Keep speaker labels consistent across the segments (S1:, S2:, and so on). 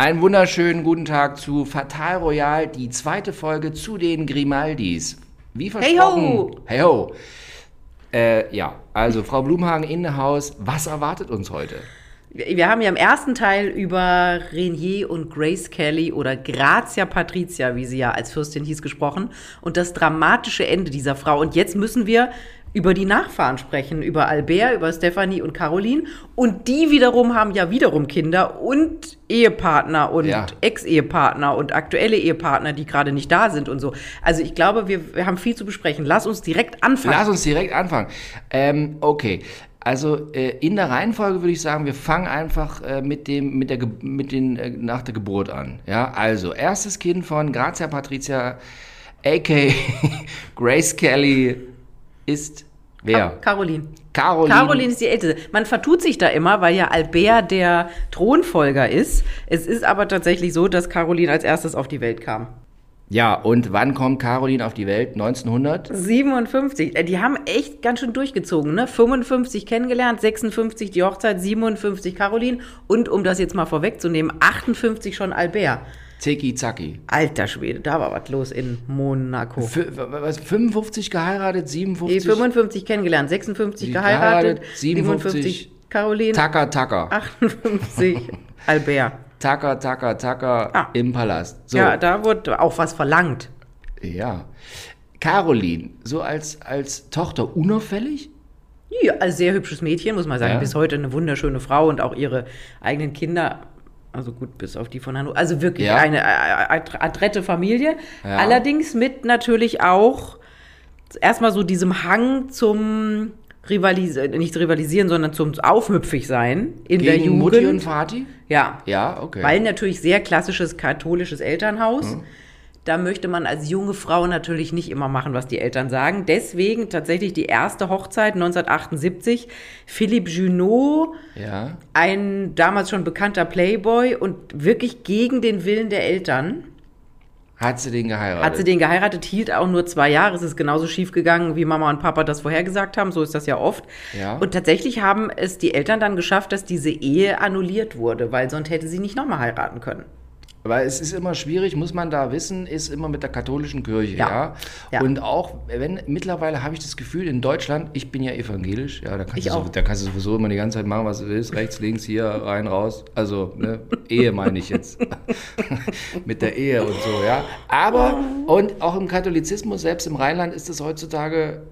S1: Einen wunderschönen guten Tag zu Fatal Royal, die zweite Folge zu den Grimaldis. Wie versprochen.
S2: Hey ho!
S1: Hey ho! Äh, ja, also Frau Blumhagen in der Haus, was erwartet uns heute?
S2: Wir haben ja im ersten Teil über Renier und Grace Kelly oder Grazia Patricia, wie sie ja als Fürstin hieß, gesprochen und das dramatische Ende dieser Frau. Und jetzt müssen wir über die Nachfahren sprechen, über Albert, über Stephanie und Caroline. Und die wiederum haben ja wiederum Kinder und Ehepartner und
S1: Ja.
S2: Ex-Ehepartner und aktuelle Ehepartner, die gerade nicht da sind und so. Also ich glaube, wir, wir haben viel zu besprechen. Lass uns direkt anfangen.
S1: Lass uns direkt anfangen. Ähm, okay. Also äh, in der Reihenfolge würde ich sagen, wir fangen einfach äh, mit dem mit der Ge mit den äh, nach der Geburt an. Ja, also erstes Kind von Grazia Patricia, aka Grace Kelly, ist wer?
S2: Caroline.
S1: Caroline.
S2: Caroline ist die Älteste. Man vertut sich da immer, weil ja Albert der Thronfolger ist. Es ist aber tatsächlich so, dass Caroline als erstes auf die Welt kam.
S1: Ja, und wann kommt Caroline auf die Welt? 1900?
S2: 57. Äh, Die haben echt ganz schön durchgezogen, ne? 55 kennengelernt, 56 die Hochzeit, 57 Caroline und um das jetzt mal vorwegzunehmen, 58 schon Albert.
S1: Zeki Zacki.
S2: Alter Schwede, da war was los in Monaco.
S1: F was, 55 geheiratet,
S2: Nee,
S1: 57?
S2: 55 kennengelernt, 56
S1: Sie
S2: geheiratet,
S1: geheiratet,
S2: 57 Caroline,
S1: Tacker, Tacker.
S2: 58 Albert.
S1: Tacker, Tacker, Tacker
S2: Ah.
S1: im Palast. So.
S2: Ja, da wurde auch was verlangt.
S1: Ja. Caroline, so als, als Tochter unauffällig?
S2: Ja, also sehr hübsches Mädchen, muss man sagen.
S1: Ja.
S2: Bis heute eine wunderschöne Frau und auch ihre eigenen Kinder. Also gut, bis auf die von Hannover. Also wirklich
S1: Ja.
S2: eine äh, äh, adrette Familie.
S1: Ja.
S2: Allerdings mit natürlich auch erstmal so diesem Hang zum Rivalisieren, nicht rivalisieren, sondern zum Aufmüpfig sein in der
S1: Gegen
S2: Jugend.
S1: Mutti und Vati?
S2: ja.
S1: Ja, okay.
S2: Weil natürlich sehr klassisches katholisches Elternhaus. Da möchte man als junge Frau natürlich nicht immer machen, was die Eltern sagen. Deswegen tatsächlich die erste Hochzeit 1978. Philippe Junot,
S1: ja.
S2: ein damals schon bekannter Playboy und wirklich gegen den Willen der Eltern.
S1: Hat sie den geheiratet?
S2: Hat sie den geheiratet, hielt auch nur zwei Jahre. Es ist genauso schief gegangen, wie Mama und Papa das vorhergesagt haben. So ist das ja oft.
S1: Ja.
S2: Und tatsächlich haben es die Eltern dann geschafft, dass diese Ehe annulliert wurde, weil sonst hätte sie nicht nochmal heiraten können.
S1: Weil es ist immer schwierig, muss man da wissen, ist immer mit der katholischen Kirche, ja.
S2: Ja. Ja.
S1: Und auch, wenn, mittlerweile habe ich das Gefühl, in Deutschland, ich bin ja evangelisch, ja, da kannst, du, so, da kannst du sowieso immer die ganze Zeit machen, was du willst, rechts, links, hier, rein, raus. Also, ne, Ehe meine ich jetzt. mit der Ehe und so, ja. Aber, und auch im Katholizismus, selbst im Rheinland ist es heutzutage,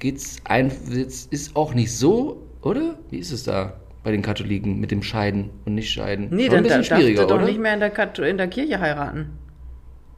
S1: geht's ein, ist auch nicht so, oder? Wie ist es da? Bei den Katholiken mit dem Scheiden und nicht Scheiden.
S2: Nee,
S1: Schon
S2: dann
S1: ein
S2: da,
S1: bisschen
S2: darfst
S1: schwieriger,
S2: du doch
S1: oder?
S2: nicht mehr in der, Kat in der Kirche heiraten.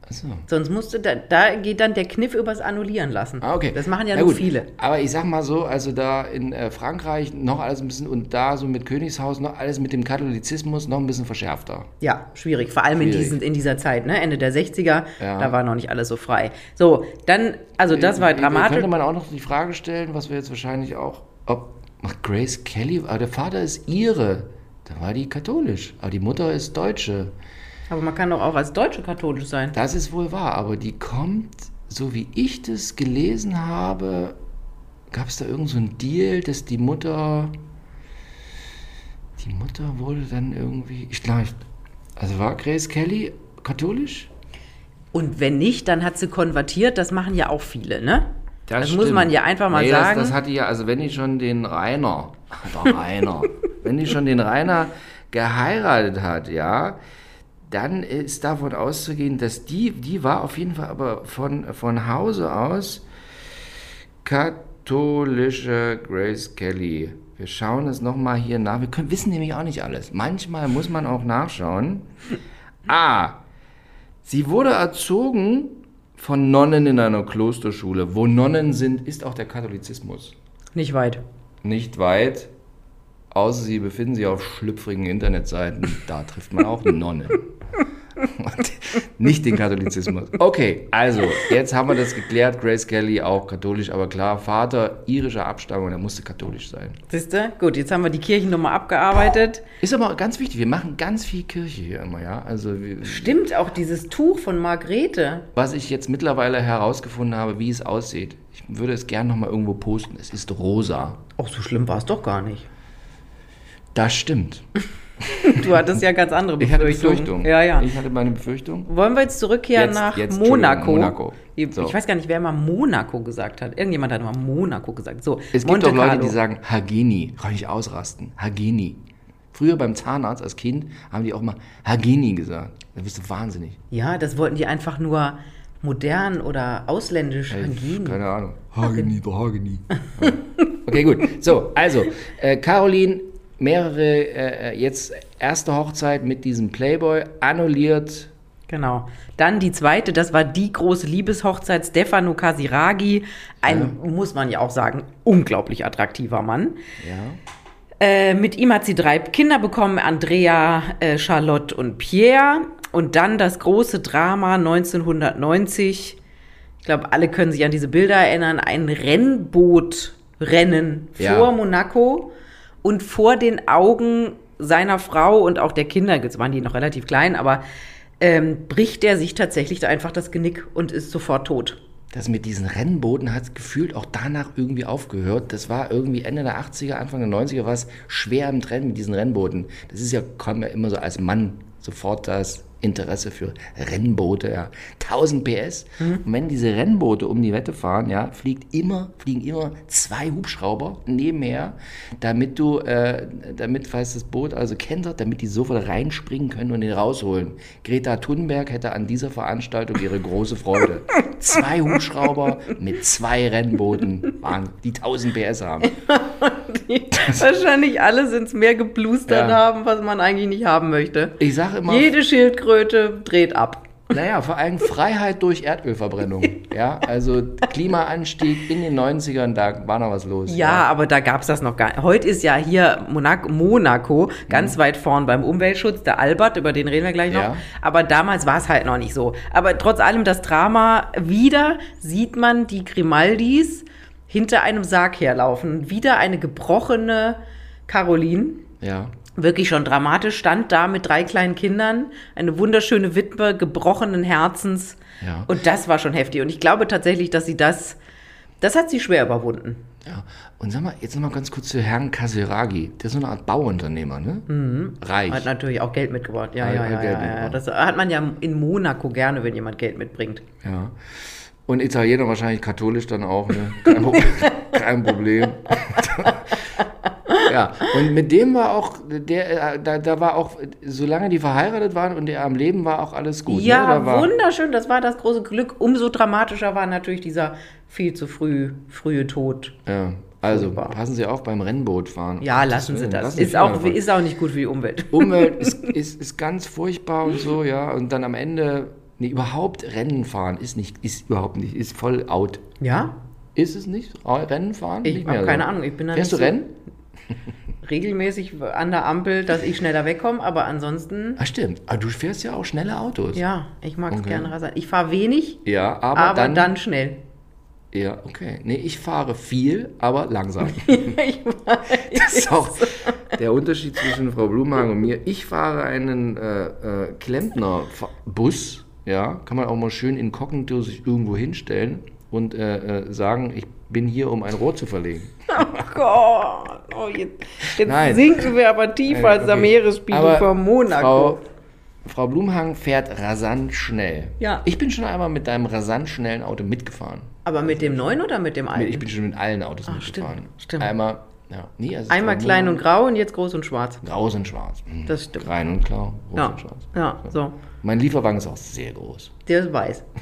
S1: Achso.
S2: Sonst musst du, da, da geht dann der Kniff übers Annullieren lassen.
S1: Ah, okay.
S2: Das machen ja nur viele.
S1: Aber ich sag mal so, also da in äh, Frankreich noch alles ein bisschen und da so mit Königshaus noch alles mit dem Katholizismus noch ein bisschen verschärfter.
S2: Ja, schwierig. Vor allem in,
S1: Schwierig.
S2: diesen, in dieser Zeit, ne? Ende der 60er,
S1: Ja.
S2: da war noch nicht alles so frei. So, dann, also das war
S1: Äh,
S2: dramatisch.
S1: Könnte man auch noch die Frage stellen, was wir jetzt wahrscheinlich auch, ob ach, Grace Kelly, aber der Vater ist ihre, da war die katholisch, aber die Mutter ist Deutsche.
S2: Aber man kann doch auch als Deutsche katholisch sein.
S1: Das ist wohl wahr, aber die kommt, so wie ich das gelesen habe, gab es da irgend so Deal, dass die Mutter, die Mutter wurde dann irgendwie, ich glaube, also war Grace Kelly katholisch?
S2: Und wenn nicht, dann hat sie konvertiert. Das machen ja auch viele, ne? Das, muss
S1: stimmt.
S2: man ja einfach mal
S1: nee,
S2: sagen.
S1: Das, das hatte ja, also wenn die schon den Rainer, der Rainer, wenn die schon den Rainer geheiratet hat, ja, dann ist davon auszugehen, dass die, die war auf jeden Fall aber von, von Hause aus katholische Grace Kelly. Wir schauen es nochmal hier nach. Wir können, wissen nämlich auch nicht alles. Manchmal muss man auch nachschauen. Ah, sie wurde erzogen von Nonnen in einer Klosterschule. Wo Nonnen sind, ist auch der Katholizismus.
S2: nicht weit.
S1: Nicht weit, außer sie befinden sich auf schlüpfrigen Internetseiten. Da trifft man auch Nonnen. Nicht den Katholizismus. Okay, also, jetzt haben wir das geklärt. Grace Kelly auch katholisch, aber klar, Vater irischer Abstammung, er musste katholisch sein.
S2: Siehst du? Gut, jetzt haben wir die Kirchennummer abgearbeitet.
S1: Ist aber ganz wichtig, wir machen ganz viel Kirche hier immer, ja. Also,
S2: Stimmt, auch dieses Tuch von Margrethe.
S1: was ich jetzt mittlerweile herausgefunden habe, wie es aussieht. Ich würde es gerne nochmal irgendwo posten. Es ist rosa.
S2: Auch so schlimm war es doch gar nicht.
S1: Das stimmt.
S2: Du hattest ja ganz andere
S1: Ich hatte
S2: Befürchtungen.
S1: Befürchtungen.
S2: Ja, ja.
S1: Ich hatte meine Befürchtung.
S2: Wollen wir jetzt zurückkehren
S1: Jetzt-
S2: nach
S1: jetzt,
S2: Monaco?
S1: Monaco.
S2: Ich,
S1: So.
S2: ich weiß gar nicht, wer mal Monaco gesagt hat. Irgendjemand hat mal Monaco gesagt. So,
S1: Es gibt
S2: Monte
S1: auch Leute,
S2: Carlo.
S1: die sagen Hagini. Kann ich ausrasten. Hagini. Früher beim Zahnarzt als Kind haben die auch mal Hagini gesagt. Da bist du wahnsinnig.
S2: Ja, das wollten die einfach nur modern oder ausländisch.
S1: Ey,
S2: Hagini.
S1: Keine Ahnung. Der Hagini. Ja. Okay, gut. So, also, äh, Caroline, mehrere, äh, jetzt erste Hochzeit mit diesem Playboy, annulliert.
S2: Genau. Dann die zweite, das war die große Liebeshochzeit, Stefano Casiraghi. Ein, muss man ja auch sagen, unglaublich attraktiver Mann.
S1: Ja.
S2: Äh, mit ihm hat sie drei Kinder bekommen, Andrea, äh, Charlotte und Pierre. Und dann das große Drama 1990. Ich glaube, alle können sich an diese Bilder erinnern. Ein Rennbootrennen
S1: Ja.
S2: vor Monaco und vor den Augen seiner Frau und auch der Kinder, jetzt waren die noch relativ klein, aber ähm, bricht er sich tatsächlich da einfach das Genick und ist sofort tot.
S1: Das mit diesen Rennbooten hat gefühlt auch danach irgendwie aufgehört. Das war irgendwie Ende der 80er, Anfang der 90er war es schwer im Trend mit diesen Rennbooten. Das ist ja, kommt ja immer so als Mann sofort das Interesse für Rennboote, ja. 1000 PS. Und wenn diese Rennboote um die Wette fahren, ja, fliegt immer, fliegen immer zwei Hubschrauber nebenher, damit du, äh, damit, falls das Boot also kentert, damit die sofort reinspringen können und ihn rausholen. Greta Thunberg hätte an dieser Veranstaltung ihre große Freude. zwei Hubschrauber mit zwei Rennbooten, waren, die 1000 PS haben.
S2: Die wahrscheinlich alle sind es mehr geblustert
S1: Ja.
S2: haben, was man eigentlich nicht haben möchte.
S1: Ich sage immer,
S2: Jede Schildkröte dreht ab.
S1: Naja, vor allem Freiheit durch Erdölverbrennung. Ja, also Klimaanstieg in den 90ern, da war noch was los.
S2: Ja, aber da gab es das noch gar nicht. Heute ist ja hier Monaco, Monaco ganz weit vorn beim Umweltschutz, der Albert, über den reden wir gleich noch.
S1: Ja.
S2: Aber damals war es halt noch nicht so. Aber trotz allem das Drama, wieder sieht man die Grimaldis hinter einem Sarg herlaufen. Wieder eine gebrochene Caroline.
S1: Ja.
S2: Wirklich schon dramatisch, stand da mit drei kleinen Kindern, eine wunderschöne Witwe, gebrochenen Herzens.
S1: Ja.
S2: Und das war schon heftig. Und ich glaube tatsächlich, dass sie das, das hat sie schwer überwunden.
S1: ja. Und sag mal, jetzt noch mal ganz kurz zu Herrn Casiraghi. Der ist so eine Art Bauunternehmer, ne? Reich.
S2: Hat natürlich auch Geld mitgebracht. Ja,
S1: Hat-
S2: ja, ja, ja, ja. Das hat man ja in Monaco gerne, wenn jemand Geld mitbringt.
S1: Ja. Und Italiener wahrscheinlich katholisch dann auch, ne? Kein, Pro kein Problem. ja, und mit dem war auch, der, äh, da, da war auch, solange die verheiratet waren und er am Leben war, auch alles gut.
S2: ja,
S1: ne? Da war,
S2: wunderschön. Das war das große Glück. Umso dramatischer war natürlich dieser viel zu früh, frühe Tod.
S1: Ja, also passen Sie auf beim Rennbootfahren.
S2: Ja, lassen Sie das.
S1: lassen Sie
S2: Ist auch,
S1: davon.
S2: ist auch nicht gut für die Umwelt.
S1: Umwelt ist, ist, ist ganz furchtbar und so, ja. Und dann am Ende, nee, überhaupt Rennen fahren ist nicht, ist überhaupt nicht, ist voll out.
S2: Ja?
S1: Ist es nicht? Rennen fahren?
S2: Ich habe keine
S1: so.
S2: Ahnung. Ich bin da
S1: Fährst du
S2: so
S1: Rennen?
S2: regelmäßig an der Ampel, dass ich schneller wegkomme, aber ansonsten,
S1: Ah, stimmt. Aber du fährst ja auch schnelle Autos.
S2: ja, ich mag es
S1: Okay.
S2: gerne rasant. Ich fahre wenig,
S1: Ja, aber,
S2: aber
S1: dann,
S2: dann, schnell.
S1: Ja, okay. Nee, ich fahre viel, aber langsam.
S2: ich weiß.
S1: Das ist auch der Unterschied zwischen Frau Blumhagen und mir. Ich fahre einen äh, äh, Klempnerbus, ja, kann man auch mal schön inkognito sich irgendwo hinstellen und äh, äh, sagen, ich bin hier, um ein Rohr zu verlegen.
S2: Oh Gott, oh, jetzt, jetzt
S1: Nein.
S2: sinken wir aber tiefer
S1: Nein,
S2: als der
S1: okay.
S2: Meeresspiegel vor Monaco.
S1: Frau, Frau Blumhagen fährt rasant schnell.
S2: Ja.
S1: Ich bin schon einmal mit deinem rasant schnellen Auto mitgefahren.
S2: aber mit dem neuen oder mit dem alten?
S1: Ich bin schon mit allen Autos
S2: Ach,
S1: mitgefahren.
S2: stimmt, stimmt.
S1: Einmal, ja, nie. Also
S2: Einmal klein und grau und jetzt groß und schwarz.
S1: Grau und schwarz. Mhm.
S2: Das stimmt.
S1: Rein und klar, groß
S2: Ja,
S1: und schwarz.
S2: ja, so.
S1: Mein Lieferwagen ist auch sehr groß.
S2: Der ist weiß.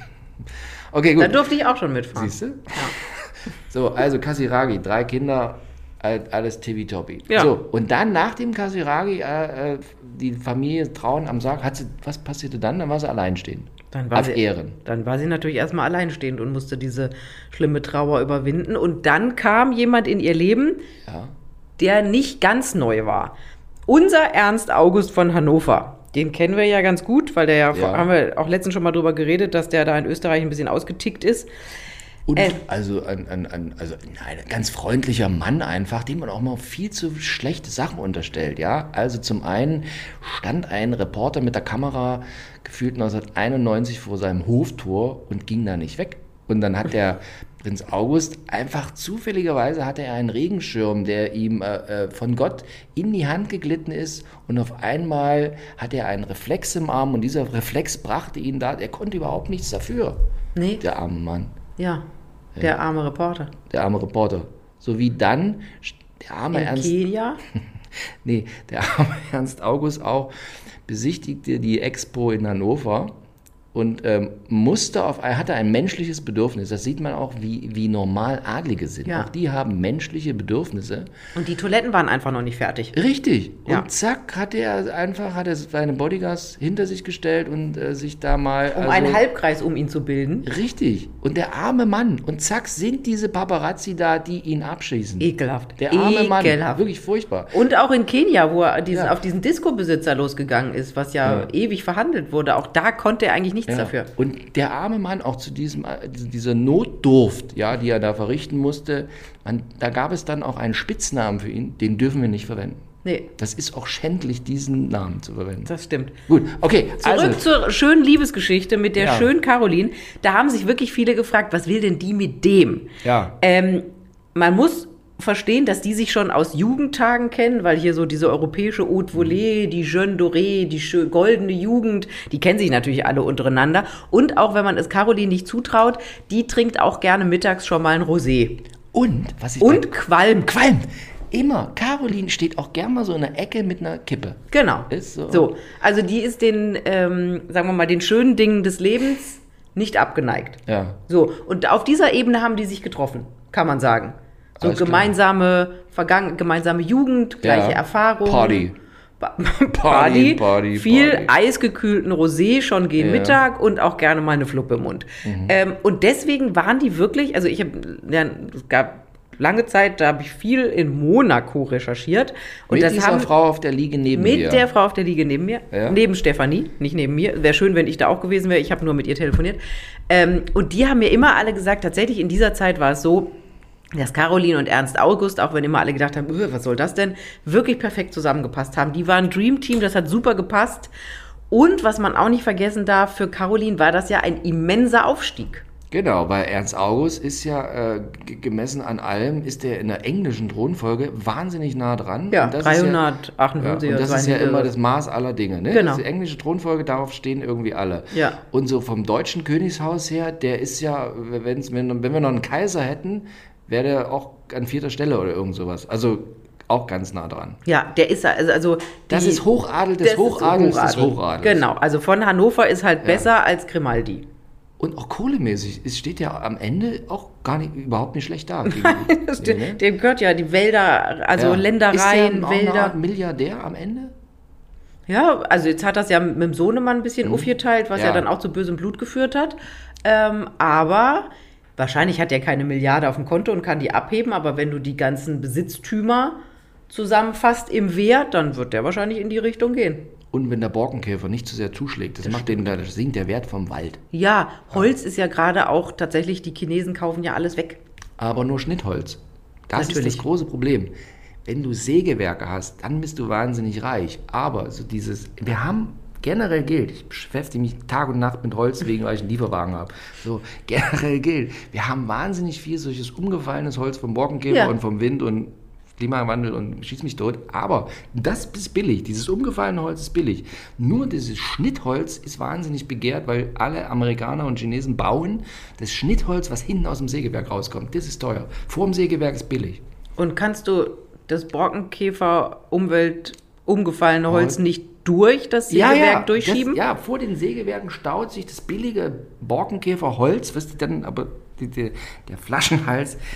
S1: Okay,
S2: Da
S1: gut.
S2: durfte ich auch schon mitfahren.
S1: Siehst du? So, also Kasiragi, drei Kinder, all- alles tippitoppi.
S2: Ja.
S1: So, und dann nach dem Kasiragi, äh, äh, die Familie Trauen am Sarg, hat sie, was passierte dann? Dann war sie alleinstehend.
S2: Dann war
S1: Auf
S2: sie,
S1: Ehren.
S2: Dann war sie natürlich erstmal alleinstehend und musste diese schlimme Trauer überwinden. Und dann kam jemand in ihr Leben,
S1: Ja.
S2: der nicht ganz neu war. Unser Ernst August von Hannover. Den kennen wir ja ganz gut, weil der ja,
S1: Ja.
S2: haben wir auch letztens schon mal drüber geredet, dass der da in Österreich ein bisschen ausgetickt ist.
S1: Und
S2: Äh.
S1: also, ein, ein, ein, also ein ganz freundlicher Mann einfach, dem man auch mal viel zu schlechte Sachen unterstellt, ja. Also zum einen stand ein Reporter mit der Kamera gefühlt 1991 vor seinem Hoftor und ging da nicht weg. Und dann hat der Prinz August einfach zufälligerweise hatte er einen Regenschirm, der ihm äh, äh, von Gott in die Hand geglitten ist und auf einmal hat er einen Reflex im Arm und dieser Reflex brachte ihn da, er konnte überhaupt nichts dafür,
S2: Nee,
S1: der arme Mann,
S2: ja. Der arme Reporter.
S1: der arme Reporter. So wie dann der arme
S2: In
S1: Ernst
S2: Kenia.
S1: Nee, der arme Ernst August auch besichtigte die Expo in Hannover und ähm, musste auf, er hatte ein menschliches Bedürfnis. Das sieht man auch, wie, wie normal Adlige sind.
S2: Ja.
S1: Auch die haben menschliche Bedürfnisse.
S2: Und die Toiletten waren einfach noch nicht fertig.
S1: Richtig. Und
S2: Ja.
S1: zack, hat er einfach, hat er seine Bodyguards hinter sich gestellt und äh, sich da mal.
S2: Um
S1: also,
S2: einen Halbkreis um ihn zu bilden.
S1: Richtig. Und der arme Mann. Und zack, sind diese Paparazzi da, die ihn abschießen.
S2: Ekelhaft.
S1: der arme Mann.
S2: Ekelhaft.
S1: Wirklich furchtbar.
S2: Und auch in Kenia, wo er diesen,
S1: Ja.
S2: auf diesen Disco-Besitzer losgegangen ist, was ja,
S1: Ja.
S2: ewig verhandelt wurde. Auch da konnte er eigentlich nichts
S1: Ja.
S2: dafür.
S1: Und der arme Mann auch zu diesem, äh, dieser Notdurft, ja, die er da verrichten musste, man, da gab es dann auch einen Spitznamen für ihn, den dürfen wir nicht verwenden.
S2: Nee,
S1: Das ist auch schändlich, diesen Namen zu verwenden.
S2: das stimmt.
S1: Gut, okay,
S2: Zurück
S1: also,
S2: zur schönen Liebesgeschichte mit der
S1: Ja.
S2: schönen Caroline. Da haben sich wirklich viele gefragt, was will denn die mit dem?
S1: ja,
S2: Ähm, man muss verstehen, dass die sich schon aus Jugendtagen kennen, weil hier so diese europäische Haute Volée, die Jeune Dorée, die goldene Jugend, die kennen sich natürlich alle untereinander. Und auch wenn man es Caroline nicht zutraut, die trinkt auch gerne mittags schon mal ein Rosé.
S1: und, was ich
S2: Und Qualm.
S1: Qualm, immer, Caroline steht auch gern mal so in der Ecke mit einer Kippe.
S2: Genau.
S1: Ist so.
S2: Also die ist den, ähm, sagen wir mal, den schönen Dingen des Lebens nicht abgeneigt.
S1: Ja,
S2: So, und auf dieser Ebene haben die sich getroffen, kann man sagen. So
S1: Alles klar.
S2: gemeinsame, Vergangen gemeinsame Jugend, gleiche
S1: Ja.
S2: Erfahrung.
S1: Party.
S2: Ba-
S1: Party,
S2: Party,
S1: Party,
S2: viel
S1: Party.
S2: eisgekühlten Rosé schon gegen
S1: Ja. Mhm.
S2: Mittag und auch gerne mal eine Fluppe im Mund. Ähm, und deswegen waren die wirklich, also ich habe, ja, es gab lange Zeit, da habe ich viel in Monaco recherchiert. Und
S1: mit
S2: das
S1: dieser
S2: haben,
S1: Frau auf der Liege neben
S2: mit
S1: dir.
S2: der Frau auf der Liege neben mir,
S1: Ja.
S2: neben Stefanie, nicht neben mir. Wäre schön, wenn ich da auch gewesen wäre. Ich habe nur mit ihr telefoniert. Ähm, und die haben mir immer alle gesagt, tatsächlich in dieser Zeit war es so, dass Caroline und Ernst August, auch wenn immer alle gedacht haben, "Öh, was soll das denn, wirklich perfekt zusammengepasst haben. Die waren ein Dream Team, das hat super gepasst. Und was man auch nicht vergessen darf, für Caroline war das ja ein immenser Aufstieg.
S1: Genau, weil Ernst August ist ja äh, gemessen an allem, ist er in der englischen Thronfolge wahnsinnig nah dran.
S2: Ja,
S1: Und das ist
S2: 358
S1: Ja, und das ist ja
S2: 200
S1: immer das Maß aller Dinge. Ne?
S2: Genau.
S1: Die englische Thronfolge, darauf stehen irgendwie alle.
S2: Ja.
S1: Und so vom deutschen Königshaus her, der ist ja, wenn's, wenn, wenn wir noch einen Kaiser hätten, wäre der auch an vierter Stelle oder irgend sowas. Also auch ganz nah dran.
S2: Ja, der ist also, also
S1: Das
S2: die-
S1: ist Hochadel des
S2: das
S1: Hochadels des
S2: Hochadel.
S1: Hochadels.
S2: Genau, also von Hannover ist halt besser als Grimaldi.
S1: Und auch kohlemäßig, es steht ja am Ende auch gar nicht, überhaupt nicht schlecht da.
S2: Das,
S1: Nee, ne?
S2: Dem gehört ja die Wälder, also
S1: Ja.
S2: Ländereien,
S1: ist der
S2: Wälder.
S1: Art Milliardär am Ende?
S2: Ja, also jetzt hat das ja mit dem Sohnemann ein bisschen aufgeteilt, was ja.
S1: Mhm. Ja.
S2: dann auch zu bösem Blut geführt hat. Ähm, aber wahrscheinlich hat er keine Milliarde auf dem Konto und kann die abheben, aber wenn du die ganzen Besitztümer zusammenfasst im Wert, dann wird der wahrscheinlich in die Richtung gehen.
S1: Und wenn der Borkenkäfer nicht zu sehr zuschlägt, das, macht den, das sinkt der Wert vom Wald.
S2: Ja, Holz ist ja gerade auch tatsächlich, die Chinesen kaufen ja alles weg.
S1: Aber nur Schnittholz. Das
S2: Natürlich.
S1: ist das große Problem. Wenn du Sägewerke hast, dann bist du wahnsinnig reich. Aber so dieses, wir haben generell gilt, ich beschäftige mich Tag und Nacht mit Holz, wegen weil ich einen Lieferwagen habe. So, generell gilt, wir haben wahnsinnig viel solches umgefallenes Holz vom Borkenkäfer
S2: Ja.
S1: und vom Wind und Klimawandel und schieß mich tot. Aber das ist billig. Dieses umgefallene Holz ist billig. Nur dieses Schnittholz ist wahnsinnig begehrt, weil alle Amerikaner und Chinesen bauen das Schnittholz, was hinten aus dem Sägewerk rauskommt. Das ist teuer. Vor dem Sägewerk ist billig.
S2: Und kannst du das Borkenkäfer-Umwelt umgefallene Holz
S1: Holz.
S2: nicht durch das Sägewerk durchschieben?
S1: Das, ja, vor den Sägewerken staut sich das billige Borkenkäferholz, was die dann aber die, die, der Flaschenhals.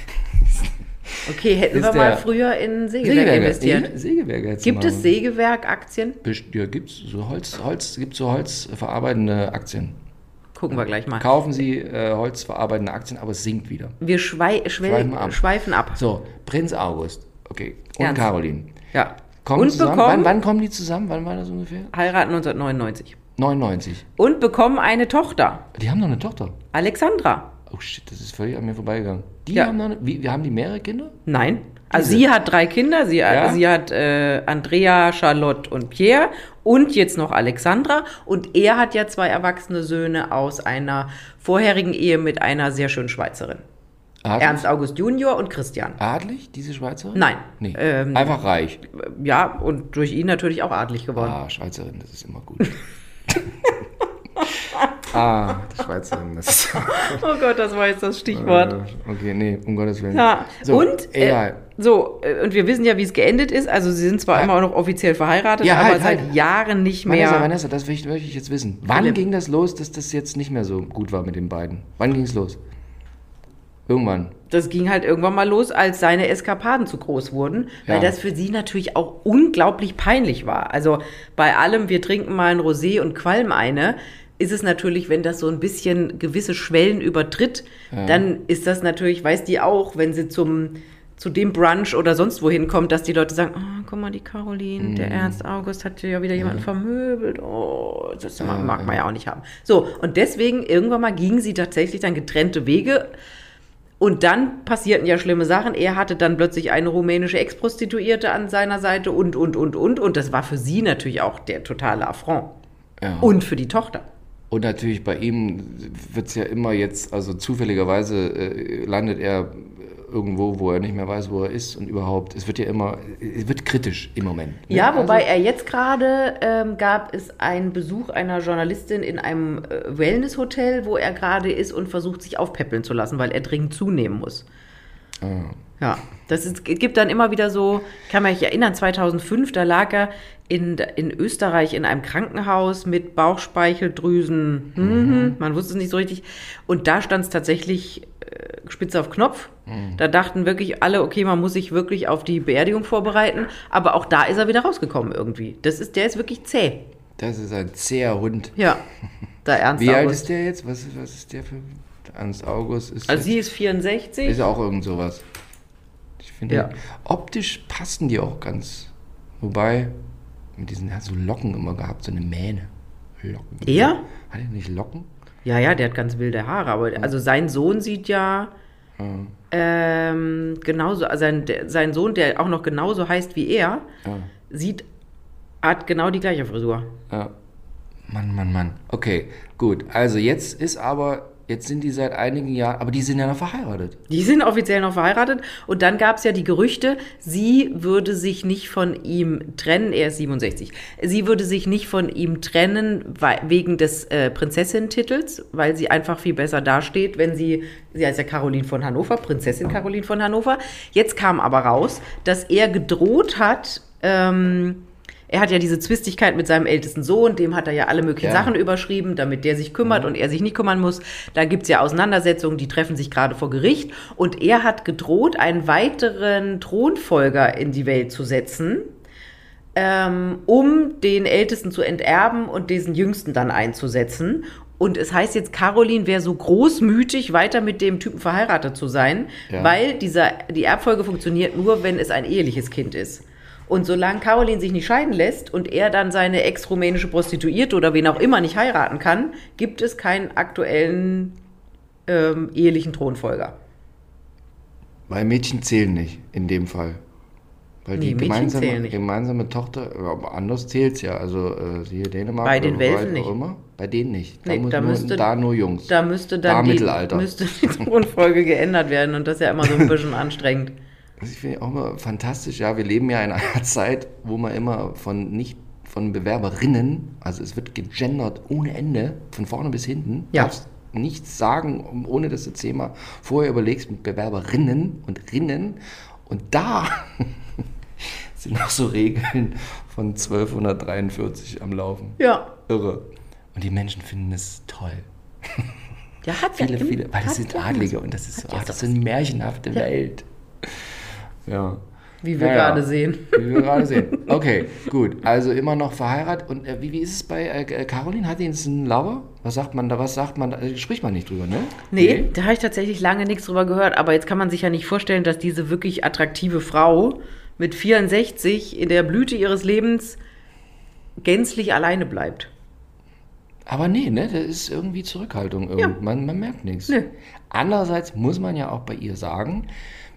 S2: Okay, hätten wir mal früher in Sägewerk investiert.
S1: Ja, Sägewerke jetzt
S2: Gibt es Sägewerk-Aktien?
S1: Ja, gibt's so Holz, Holz, gibt so holzverarbeitende Aktien.
S2: Gucken wir gleich mal.
S1: Kaufen Sie äh, holzverarbeitende Aktien, aber es sinkt wieder.
S2: Wir schwei
S1: Schweifen ab.
S2: schweifen ab.
S1: So, Prinz August. Okay. Und
S2: Ernst?
S1: Caroline.
S2: Ja.
S1: Kommen
S2: Und
S1: zusammen.
S2: bekommen
S1: Wann, wann kommen die zusammen? Wann war das ungefähr?
S2: heiraten 1999.
S1: 99.
S2: Und bekommen eine Tochter,
S1: Die haben noch eine Tochter.
S2: Alexandra.
S1: Oh shit, das ist völlig an mir vorbeigegangen. Die
S2: Ja.
S1: haben noch eine, wie, wir haben die mehrere Kinder?
S2: Nein, Also
S1: Diese.
S2: sie hat drei Kinder, sie,
S1: Ja.
S2: sie hat äh, Andrea, Charlotte und Pierre und jetzt noch Alexandra und er hat ja zwei erwachsene Söhne aus einer vorherigen Ehe mit einer sehr schönen Schweizerin.
S1: Adlig?
S2: Ernst August Junior und Christian.
S1: Adlig, diese Schweizerin?
S2: Nein.
S1: Nee.
S2: Ähm,
S1: Einfach reich.
S2: Ja, und durch ihn natürlich auch adlig geworden.
S1: Ah, Schweizerin, das ist immer gut. ah, die Schweizerin, das ist.
S2: Oh Gott, das war jetzt das Stichwort.
S1: Äh, okay, nee, um Gottes Willen.
S2: Ja,
S1: so,
S2: und, äh,
S1: egal.
S2: so, äh, und wir wissen ja, wie es geendet ist. Also, sie sind zwar
S1: Ja.
S2: immer noch offiziell verheiratet,
S1: Ja,
S2: aber
S1: halt,
S2: seit
S1: halt.
S2: Jahren nicht mehr.
S1: Vanessa, Vanessa, das möchte möchte ich jetzt wissen. Wann
S2: Philipp.
S1: ging das los, dass das jetzt nicht mehr so gut war mit den beiden? Wann ging es los? Irgendwann.
S2: Das ging halt irgendwann mal los, als seine Eskapaden zu groß wurden, weil
S1: Ja.
S2: das für sie natürlich auch unglaublich peinlich war. Also bei allem, wir trinken mal ein Rosé und qualm eine, ist es natürlich, wenn das so ein bisschen gewisse Schwellen übertritt, dann ist das natürlich, weiß die auch, wenn sie zum zu dem Brunch oder sonst wohin kommt, dass die Leute sagen, oh, guck mal, die Caroline, der Ernst August hat ja wieder jemanden vermöbelt. Oh, das mag, mag man ja auch nicht haben. So, und deswegen irgendwann mal gingen sie tatsächlich dann getrennte Wege. Und dann passierten ja schlimme Sachen. Er hatte dann plötzlich eine rumänische Ex-Prostituierte an seiner Seite und, und, und, und. Und das war für sie natürlich auch der totale Affront.
S1: Ja.
S2: Und für die Tochter.
S1: Und natürlich bei ihm wird es ja immer jetzt, also zufälligerweise äh, landet er irgendwo, wo er nicht mehr weiß, wo er ist und überhaupt. Es wird ja immer, es wird kritisch im Moment. ne?
S2: Ja, wobei
S1: Also,
S2: er jetzt gerade ähm, gab es einen Besuch einer Journalistin in einem äh, Wellnesshotel, wo er gerade ist und versucht, sich aufpäppeln zu lassen, weil er dringend zunehmen muss.
S1: ah,
S2: Ja, das ist, gibt dann immer wieder so, kann man sich erinnern, 2005, da lag er in, in Österreich in einem Krankenhaus mit Bauchspeicheldrüsen. Mhm. Man wusste es nicht so richtig. Und da stand es tatsächlich äh, spitz auf Knopf. Da dachten wirklich alle, okay, man muss sich wirklich auf die Beerdigung vorbereiten. Aber auch da ist er wieder rausgekommen irgendwie. Das ist, der ist wirklich zäh.
S1: das ist ein zäher Hund.
S2: Ja, da Ernst
S1: Wie alt
S2: August.
S1: ist der jetzt? Was ist, was ist der für. Ernst August ist.
S2: Also
S1: jetzt,
S2: sie ist 64.
S1: ist auch irgend sowas. Finde,
S2: Ja.
S1: optisch passen die auch ganz. Wobei, mit diesen, er hat so Locken immer gehabt, so eine Mähne. Locken.
S2: Er?
S1: Hat er nicht Locken?
S2: Ja, ja, der hat ganz wilde Haare, aber also sein Sohn sieht ja ähm, genauso, also sein, sein Sohn, der auch noch genauso heißt wie er,
S1: Ja.
S2: sieht, hat genau die gleiche Frisur.
S1: Ja. Mann, Mann, Mann. Okay, gut. Also jetzt ist aber, jetzt sind die seit einigen Jahren, aber die sind ja noch verheiratet.
S2: Die sind offiziell noch verheiratet und dann gab es ja die Gerüchte, sie würde sich nicht von ihm trennen, er ist 67, sie würde sich nicht von ihm trennen wegen des äh, Prinzessin-Titels, weil sie einfach viel besser dasteht, wenn sie, sie heißt ja Caroline von Hannover, Prinzessin Caroline von Hannover. Jetzt kam aber raus, dass er gedroht hat, ähm, er hat ja diese Zwistigkeit mit seinem ältesten Sohn, dem hat er ja alle möglichen
S1: Ja.
S2: Sachen überschrieben, damit der sich kümmert und er sich nicht kümmern muss. Da gibt's ja Auseinandersetzungen, die treffen sich gerade vor Gericht. Und er hat gedroht, einen weiteren Thronfolger in die Welt zu setzen, ähm, um den Ältesten zu enterben und diesen Jüngsten dann einzusetzen. Und es heißt jetzt, Caroline wäre so großmütig, weiter mit dem Typen verheiratet zu sein,
S1: Ja.
S2: weil dieser, die Erbfolge funktioniert nur, wenn es ein eheliches Kind ist. Und solange Caroline sich nicht scheiden lässt und er dann seine ex-rumänische Prostituierte oder wen auch immer nicht heiraten kann, gibt es keinen aktuellen ähm, ehelichen Thronfolger.
S1: Weil Mädchen zählen nicht, in dem Fall. Weil
S2: Nee,
S1: die
S2: Mädchen
S1: gemeinsame,
S2: zählen nicht.
S1: gemeinsame Tochter, aber anders zählt's ja. Also äh, siehe Dänemark
S2: Bei den Welfen nicht.
S1: Immer. Bei denen nicht. Da,
S2: Nee, da
S1: nur,
S2: müsste-
S1: da nur Jungs.
S2: Da müsste
S1: Da
S2: dann die,
S1: Mittelalter.
S2: müsste die Thronfolge geändert werden und das ist ja immer so ein bisschen anstrengend.
S1: Also ich finde auch immer fantastisch, ja, wir leben ja in einer Zeit, wo man immer von nicht von Bewerberinnen, also es wird gegendert ohne Ende, von vorne bis hinten.
S2: Ja.
S1: Darfst nichts sagen, ohne dass du zehnmal vorher überlegst mit Bewerberinnen und Rinnen. Und da sind noch so Regeln von 1243 am Laufen.
S2: Ja.
S1: Irre. Und die Menschen finden es toll.
S2: Ja, hat
S1: Viele,
S2: ja
S1: viele, weil das sind
S2: ja
S1: Adlige und das ist, so,
S2: ja
S1: ach, das ist eine märchenhafte Welt. Ja.
S2: Wie wir
S1: Ja, ja.
S2: gerade sehen.
S1: Wie wir gerade sehen. Okay, gut. Also immer noch verheiratet. Und äh, wie, wie ist es bei äh, Caroline? Hat jetzt einen Lover? Was sagt man da? Was sagt man da? Äh, Spricht man nicht drüber, ne?
S2: Nee, da habe ich tatsächlich lange nichts drüber gehört, aber jetzt kann man sich ja nicht vorstellen, dass diese wirklich attraktive Frau mit 64 in der Blüte ihres Lebens gänzlich alleine bleibt.
S1: Aber nee, ne? Da ist irgendwie Zurückhaltung. Irgend-
S2: Ja.
S1: Man, man merkt nichts.
S2: Nö.
S1: Andererseits muss man ja auch bei ihr sagen,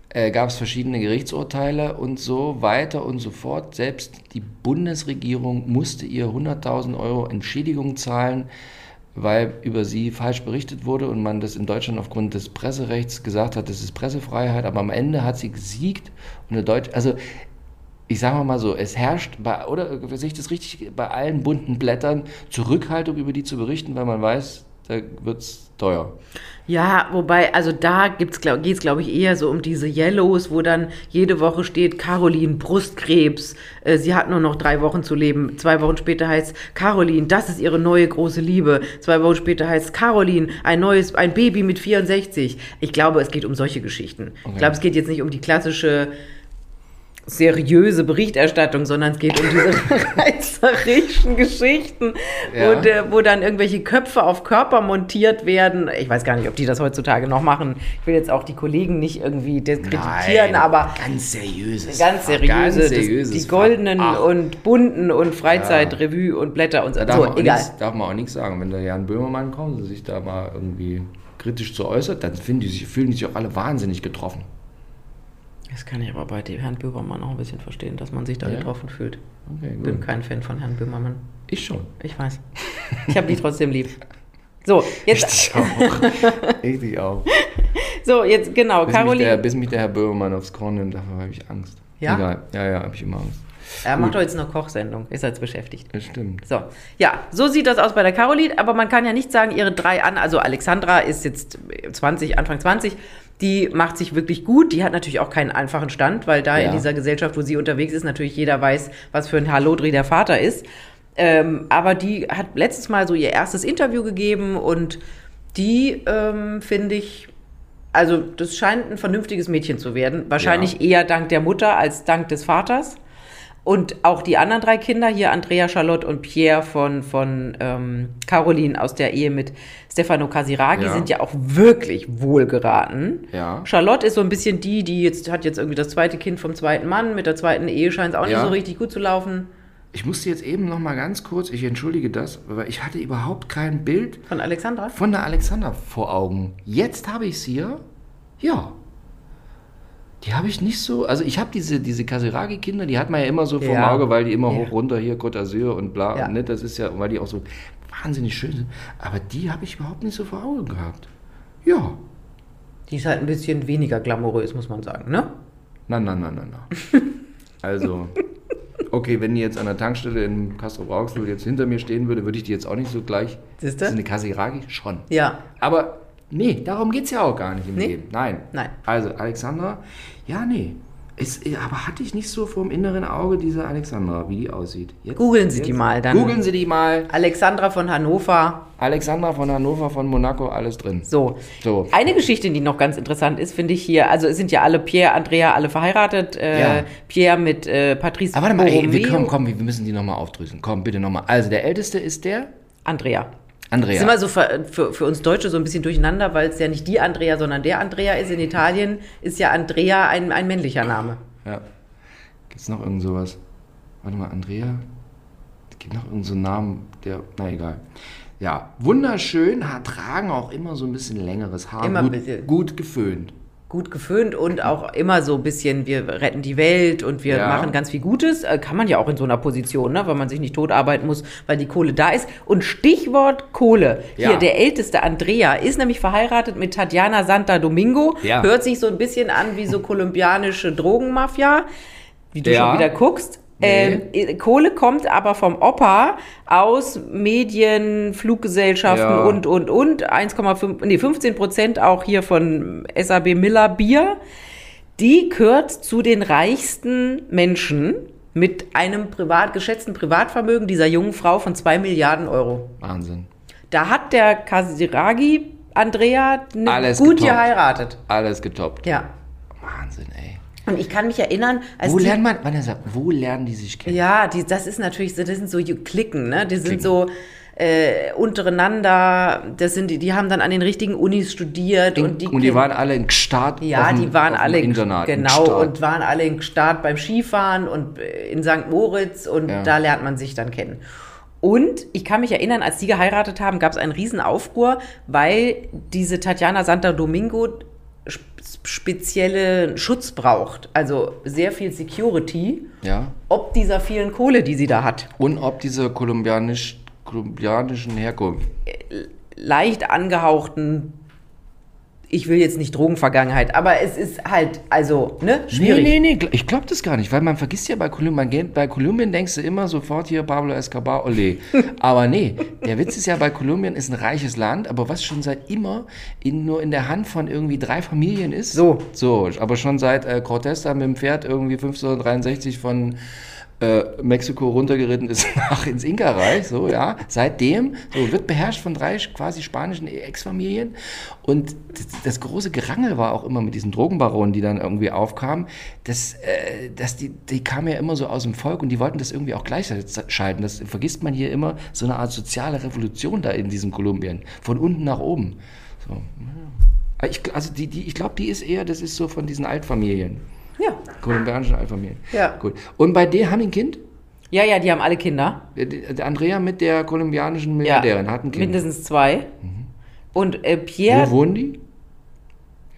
S1: äh, gab es verschiedene Gerichtsurteile und so weiter und so fort. Selbst die Bundesregierung musste ihr 100.000 Euro Entschädigung zahlen, weil über sie falsch berichtet wurde und man das in Deutschland aufgrund des Presserechts gesagt hat, das ist Pressefreiheit, aber am Ende hat sie gesiegt und eine Deutsch also ich sage mal so, es herrscht bei, oder sehe ich das richtig, bei allen bunten Blättern Zurückhaltung über die zu berichten, weil man weiß, da wird es teuer.
S2: Ja, wobei, also da geht es, glaube ich, eher so um diese Yellows, wo dann jede Woche steht, Caroline, Brustkrebs, äh, sie hat nur noch drei Wochen zu leben. Zwei Wochen später heißt Caroline, das ist ihre neue große Liebe. Zwei Wochen später heißt Caroline, ein neues, ein Baby mit 64. Ich glaube, es geht um solche Geschichten. Okay. Ich glaube, es geht jetzt nicht um die klassische seriöse Berichterstattung, sondern es geht um diese reißerischen Geschichten, ja. wo, de, wo, dann irgendwelche Köpfe auf Körper montiert werden. Ich weiß gar nicht, ob die das heutzutage noch machen. Ich will jetzt auch die Kollegen nicht irgendwie diskreditieren, aber
S1: ganz seriöses.
S2: Ganz seriöse, ganz seriöses das, die goldenen Ach. und bunten und Freizeitrevue ja. und Blätter und so.
S1: Da darf, so, egal. Nichts, darf man auch nichts sagen. Wenn der Jan Böhmermann kommt und sich da mal irgendwie kritisch zu äußert, dann die sich, fühlen die sich auch alle wahnsinnig getroffen.
S2: Das kann ich aber bei Herrn Böhmermann auch ein bisschen verstehen, dass man sich da ja. getroffen fühlt. Okay, gut. Bin kein Fan von Herrn Böhmermann.
S1: Ich schon.
S2: Ich weiß. Ich habe dich trotzdem lieb. So, jetzt.
S1: Ich auch. ich dich auch.
S2: So, jetzt genau,
S1: bis Caroline. Mich der, bis mich der Herr Böhmermann aufs Korn nimmt, dafür habe ich Angst.
S2: Ja?
S1: Egal. Ja, ja, habe ich immer Angst.
S2: Er macht doch jetzt eine Kochsendung, ist jetzt beschäftigt.
S1: Das stimmt.
S2: So, ja, so sieht das aus bei der Caroline, aber man kann ja nicht sagen, ihre drei an, also Alexandra ist jetzt 20, Anfang 20, die macht sich wirklich gut. Die hat natürlich auch keinen einfachen Stand, weil da ja. in dieser Gesellschaft, wo sie unterwegs ist, natürlich jeder weiß, was für ein Hallodri der Vater ist. Ähm, aber die hat letztes Mal so ihr erstes Interview gegeben und die ähm, finde ich, also das scheint ein vernünftiges Mädchen zu werden. Wahrscheinlich ja. eher dank der Mutter als dank des Vaters. Und auch die anderen drei Kinder, hier Andrea, Charlotte und Pierre von, von ähm, Caroline aus der Ehe mit Stefano Casiraghi, ja. sind ja auch wirklich wohlgeraten.
S1: Ja.
S2: Charlotte ist so ein bisschen die, die jetzt hat jetzt irgendwie das zweite Kind vom zweiten Mann. Mit der zweiten Ehe scheint es auch ja. nicht so richtig gut zu laufen.
S1: Ich musste jetzt eben noch mal ganz kurz, ich entschuldige das, aber ich hatte überhaupt kein Bild
S2: von Alexandra
S1: von der Alexandra vor Augen. Jetzt habe ich sie hier. Ja, die habe ich nicht so. Also ich habe diese, diese Kasiragi-Kinder, die hat man ja immer so vor ja. Auge, weil die immer ja. hoch runter hier Côte d'Azur und bla. Ja. Und, ne, das ist ja, weil die auch so wahnsinnig schön sind. Aber die habe ich überhaupt nicht so vor Augen gehabt. Ja.
S2: Die ist halt ein bisschen weniger glamourös, muss man sagen, ne?
S1: Nein, nein, nein, nein, nein. also, okay, wenn die jetzt an der Tankstelle in Castro Brauxel jetzt hinter mir stehen würde, würde ich die jetzt auch nicht so gleich.
S2: Siehst du? Das
S1: ist eine Kasiragi? Schon.
S2: Ja.
S1: Aber Nee, darum geht es ja auch gar nicht im nee? Leben. Nein.
S2: Nein.
S1: Also, Alexandra, ja, nee. Ist, aber hatte ich nicht so vor dem inneren Auge diese Alexandra, wie die aussieht.
S2: Jetzt, Googeln Sie jetzt, die mal dann.
S1: Googeln Sie die mal.
S2: Alexandra von Hannover.
S1: Alexandra von Hannover, von Monaco, alles drin.
S2: So. so. Eine Geschichte, die noch ganz interessant ist, finde ich hier. Also es sind ja alle Pierre, Andrea, alle verheiratet. Äh, ja. Pierre mit äh, Patrice.
S1: Aber warte mal, ey, wir, komm, komm, wir müssen die nochmal aufdrüsen. Komm, bitte nochmal. Also der Älteste ist der?
S2: Andrea.
S1: Andrea.
S2: Das ist immer so für, für, für uns Deutsche so ein bisschen durcheinander, weil es ja nicht die Andrea, sondern der Andrea ist. In Italien ist ja Andrea ein, ein männlicher Name.
S1: Ja. Gibt es noch irgend sowas? Warte mal, Andrea? Es gibt noch irgendeinen so Namen, der. Na egal. Ja, wunderschön, tragen auch immer so ein bisschen längeres Haar.
S2: Immer
S1: gut,
S2: bisschen.
S1: gut geföhnt
S2: gut geföhnt und auch immer so ein bisschen, wir retten die Welt und wir ja. machen ganz viel Gutes. Äh, kann man ja auch in so einer Position, ne? weil man sich nicht tot arbeiten muss, weil die Kohle da ist. Und Stichwort Kohle. Ja. Hier, der älteste Andrea ist nämlich verheiratet mit Tatjana Santa Domingo. Ja. Hört sich so ein bisschen an wie so kolumbianische Drogenmafia, wie du schon wieder guckst. Nee. Ähm, Kohle kommt aber vom Opa aus Medien, Fluggesellschaften ja. und, und, und. 1,5, nee, 15 Prozent auch hier von SAB Miller Bier. Die gehört zu den reichsten Menschen mit einem privat, geschätzten Privatvermögen dieser jungen Frau von 2 Milliarden Euro.
S1: Wahnsinn.
S2: Da hat der Kasiragi Andrea
S1: ne
S2: gut getoppt. geheiratet.
S1: Alles getoppt.
S2: Ja.
S1: Wahnsinn, ey.
S2: Und ich kann mich erinnern,
S1: als wo die, lernt man, Vanessa, wo lernen die sich kennen?
S2: Ja, die, das ist natürlich, das sind so Klicken, ne? Die sind Klicken. so äh, untereinander, das sind die, die haben dann an den richtigen Unis studiert
S1: in,
S2: und die,
S1: und die waren alle in Gstaad.
S2: Ja, die waren alle
S1: Internat,
S2: genau und waren alle in Gstaad beim Skifahren und äh, in St. Moritz und ja. da lernt man sich dann kennen. Und ich kann mich erinnern, als die geheiratet haben, gab es einen Riesenaufruhr, weil diese Tatjana Santa Domingo spezielle Schutz braucht, also sehr viel Security,
S1: Ja.
S2: ob dieser vielen Kohle, die sie da hat.
S1: Und ob diese kolumbianisch, kolumbianischen Herkunft.
S2: leicht angehauchten, ich will jetzt nicht Drogenvergangenheit, aber es ist halt, also, ne, schwierig.
S1: Nee, nee, nee, ich glaube das gar nicht, weil man vergisst ja bei Kolumbien, bei Kolumbien denkst du immer sofort hier Pablo Escobar, ole. aber nee, der Witz ist ja, bei Kolumbien ist ein reiches Land, aber was schon seit immer in, nur in der Hand von irgendwie drei Familien ist.
S2: So.
S1: So, aber schon seit äh, Cortés da mit dem Pferd irgendwie 1563 von äh, Mexiko runtergeritten ist nach ins Inka-Reich, so, ja. Seitdem, so, wird beherrscht von drei quasi spanischen Ex-Familien. Und das, das große Gerangel war auch immer mit diesen Drogenbaronen, die dann irgendwie aufkamen, dass, äh, dass die, die kamen ja immer so aus dem Volk und die wollten das irgendwie auch gleichschalten. Das vergisst man hier immer, so eine Art soziale Revolution da in diesem Kolumbien. Von unten nach oben. So, ich, also die, die, ich glaube, die ist eher, das ist so von diesen Altfamilien.
S2: Ja.
S1: Kolumbianischen Altfamilien.
S2: Ja.
S1: Gut. Und bei der haben die ein Kind?
S2: Ja, ja, die haben alle Kinder.
S1: Der- Der Andrea mit der kolumbianischen
S2: Ja.
S1: Milliardärin hat ein Kind.
S2: Mindestens zwei. Und äh, Pierre,
S1: Wo wohnen die?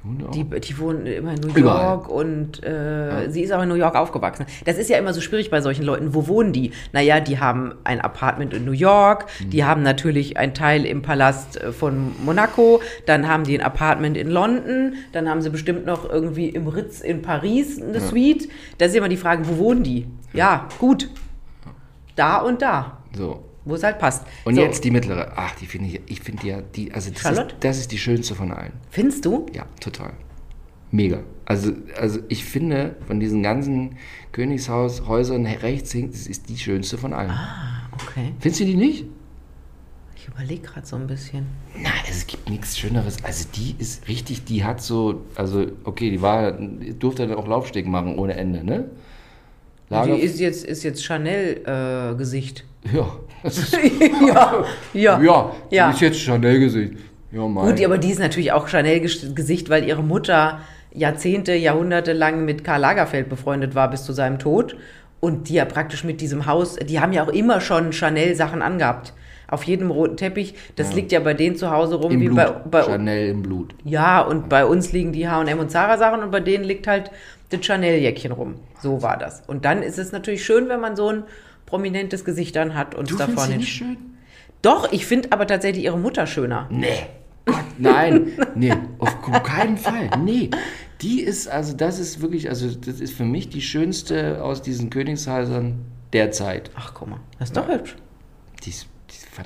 S1: Die
S2: die, wohnen immer in New
S1: Überall.
S2: York und äh, sie ist auch in New York aufgewachsen. Das ist ja immer so schwierig bei solchen Leuten. Wo wohnen die? Naja, die haben ein Apartment in New York,
S1: Mhm.
S2: die haben natürlich einen Teil im Palast äh, von Monaco, dann haben die ein Apartment in London, dann haben sie bestimmt noch irgendwie im Ritz in Paris eine Suite. Da ist immer die Frage, wo wohnen die? Ja, gut. Da und da,
S1: so.
S2: Wo es halt passt.
S1: Und
S2: so,
S1: jetzt die mittlere. Ach, die finde ich, ich finde ja, die, also das ist, das ist die schönste von allen.
S2: Findest du?
S1: Ja, total. Mega. Also, also ich finde, von diesen ganzen Königshäusern rechts hinten, das ist die schönste von allen.
S2: Ah, okay.
S1: Findest du die nicht?
S2: Ich überlege gerade so ein bisschen.
S1: Nein, es gibt nichts Schöneres. Also die ist richtig, die hat so, also okay, die war, durfte dann auch Laufsteg machen ohne Ende, ne? Lager,
S2: Die ist jetzt, ist jetzt Chanel-Gesicht.
S1: ja, das ist,
S2: ja, ja.
S1: ja, die
S2: Ja.
S1: ist jetzt Chanel-Gesicht. Ja, mein.
S2: Gut, aber die ist natürlich auch Chanel-Gesicht, weil ihre Mutter Jahrzehnte, Jahrhunderte lang mit Karl Lagerfeld befreundet war bis zu seinem Tod. Und die ja praktisch mit diesem Haus, die haben ja auch immer schon Chanel-Sachen angehabt. Auf jedem roten Teppich. Das liegt ja bei denen zu Hause rum,
S1: Im
S2: wie
S1: Blut.
S2: bei, bei
S1: Chanel im Blut.
S2: Ja, und bei uns liegen die H&M und Zara Sachen und bei denen liegt halt das Chanel-Jäckchen rum. So war das. Und dann ist es natürlich schön, wenn man so ein prominentes Gesicht dann hat und
S1: Du
S2: da vorne
S1: nicht schön?
S2: Doch, ich finde aber tatsächlich ihre Mutter schöner.
S1: Nee. Gott, nein, nee, auf keinen Fall. Nee, die ist, also das ist wirklich, also das ist für mich die schönste aus diesen Königshäusern der Zeit.
S2: Ach, guck mal, das ist doch hübsch.
S1: Die ist, die ist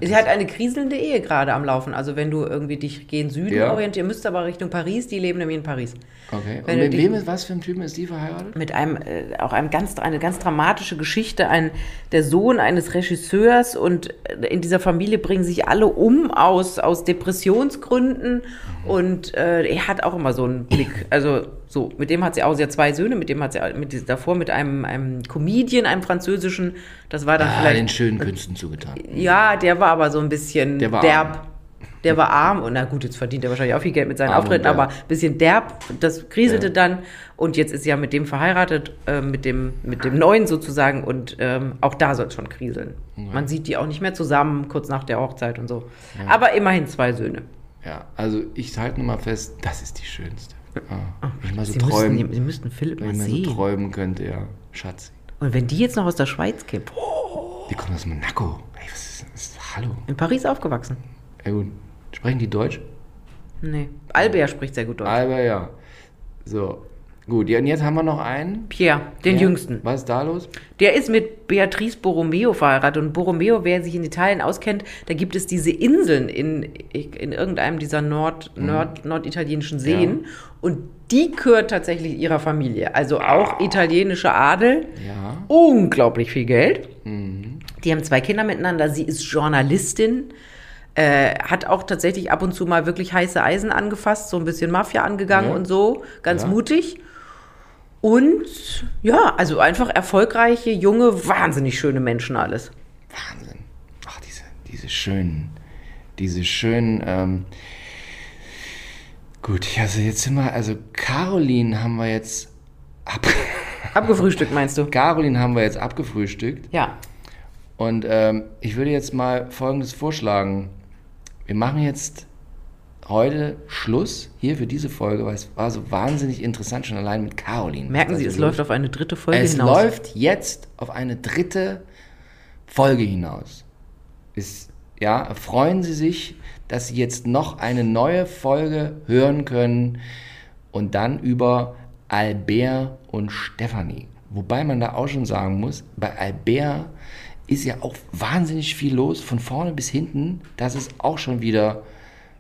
S2: Sie hat eine kriselnde Ehe gerade am Laufen. Also wenn du irgendwie dich gegen Süden
S1: Ja.
S2: orientieren müsst, aber Richtung Paris, die leben nämlich in Paris.
S1: Okay. Und
S2: Wenn
S1: mit wem ist, was für ein Typen ist die verheiratet?
S2: Mit einem, äh, auch einem ganz, eine ganz dramatische Geschichte. Ein, der Sohn eines Regisseurs und äh, in dieser Familie bringen sich alle um aus, aus Depressionsgründen. Und äh, er hat auch immer so einen Blick. Also so, mit dem hat sie auch, sie hat zwei Söhne, mit dem hat sie mit, davor mit einem, einem Comedian, einem französischen, das war dann
S1: Ah,
S2: vielleicht
S1: den schönen Künsten zugetan.
S2: Ja, der war aber so ein bisschen
S1: Der
S2: derb.
S1: arm.
S2: Der war arm und na gut, jetzt verdient er wahrscheinlich auch viel Geld mit seinen
S1: Arm
S2: Auftritten, aber ein bisschen derb. Das kriselte
S1: Ja.
S2: dann und jetzt ist sie ja mit dem verheiratet, äh, mit, dem, mit dem Neuen sozusagen und ähm, auch da soll es schon kriseln. Man sieht die auch nicht mehr zusammen, kurz nach der Hochzeit und so. Aber immerhin zwei Söhne.
S1: Ja, also ich halte nur mal fest, das ist die schönste. Ich mal so
S2: Sie,
S1: träumen,
S2: müssten, Sie müssten Philipp mal
S1: mal so
S2: sehen.
S1: träumen könnte, ja. Schatz.
S2: Und wenn die jetzt noch aus der Schweiz käme,
S1: Die kommt aus Monaco. Ey, was ist das? Hallo.
S2: in Paris aufgewachsen.
S1: Ja, gut. Sprechen die Deutsch?
S2: Nee. Albert spricht sehr gut Deutsch.
S1: Aber ja. So. Gut, ja, und jetzt haben wir noch einen.
S2: Pierre, den
S1: Ja.
S2: jüngsten.
S1: Was ist da los?
S2: Der ist mit Beatrice Borromeo verheiratet. Und Borromeo, wer sich in Italien auskennt, da gibt es diese Inseln in, in irgendeinem dieser Nord, Nord, norditalienischen Seen. Und die gehört tatsächlich ihrer Familie. Also auch italienischer Adel.
S1: Ja.
S2: Unglaublich viel Geld. Die haben zwei Kinder miteinander. Sie ist Journalistin. Äh, hat auch tatsächlich ab und zu mal wirklich heiße Eisen angefasst, so ein bisschen Mafia angegangen
S1: Ja.
S2: und so. Ganz
S1: Ja.
S2: mutig. Und ja, also einfach erfolgreiche, junge, wahnsinnig schöne Menschen alles.
S1: Wahnsinn. Ach, diese, diese schönen, diese schönen, ähm Gut, also jetzt sind wir, also Caroline haben wir jetzt ab,
S2: Abgefrühstückt meinst du?
S1: Caroline haben wir jetzt abgefrühstückt.
S2: Ja.
S1: Und ähm, ich würde jetzt mal Folgendes vorschlagen. Wir machen jetzt heute Schluss hier für diese Folge, weil es war so wahnsinnig interessant, schon allein mit Caroline.
S2: Merken Sie,
S1: Also
S2: es läuft auf eine dritte Folge
S1: es
S2: hinaus.
S1: läuft jetzt auf eine dritte Folge hinaus. Ist, ja, freuen Sie sich, dass Sie jetzt noch eine neue Folge hören können und dann über Albert und Stefanie. Wobei man da auch schon sagen muss, bei Albert ist ja auch wahnsinnig viel los, von vorne bis hinten. Das ist auch schon wieder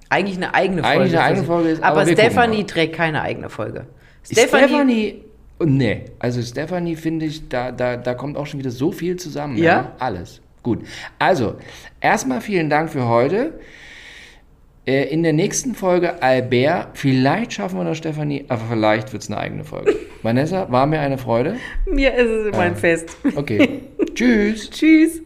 S2: Eigentlich eine eigene Folge.
S1: Eigentlich eine eigene. Folge ist,
S2: aber,
S1: aber
S2: Stephanie trägt keine eigene Folge.
S1: Stephanie.
S2: Stephanie,
S1: nee, also Stephanie finde ich, da, da, da kommt auch schon wieder so viel zusammen.
S2: Ja?
S1: Alles. Gut. Also, erstmal vielen Dank für heute. Äh, In der nächsten Folge Albert, vielleicht schaffen wir noch Stephanie, aber vielleicht wird es eine eigene Folge. Vanessa, war mir eine Freude.
S2: mir ist es immer ein Fest.
S1: Okay. Tschüss.
S2: Tschüss.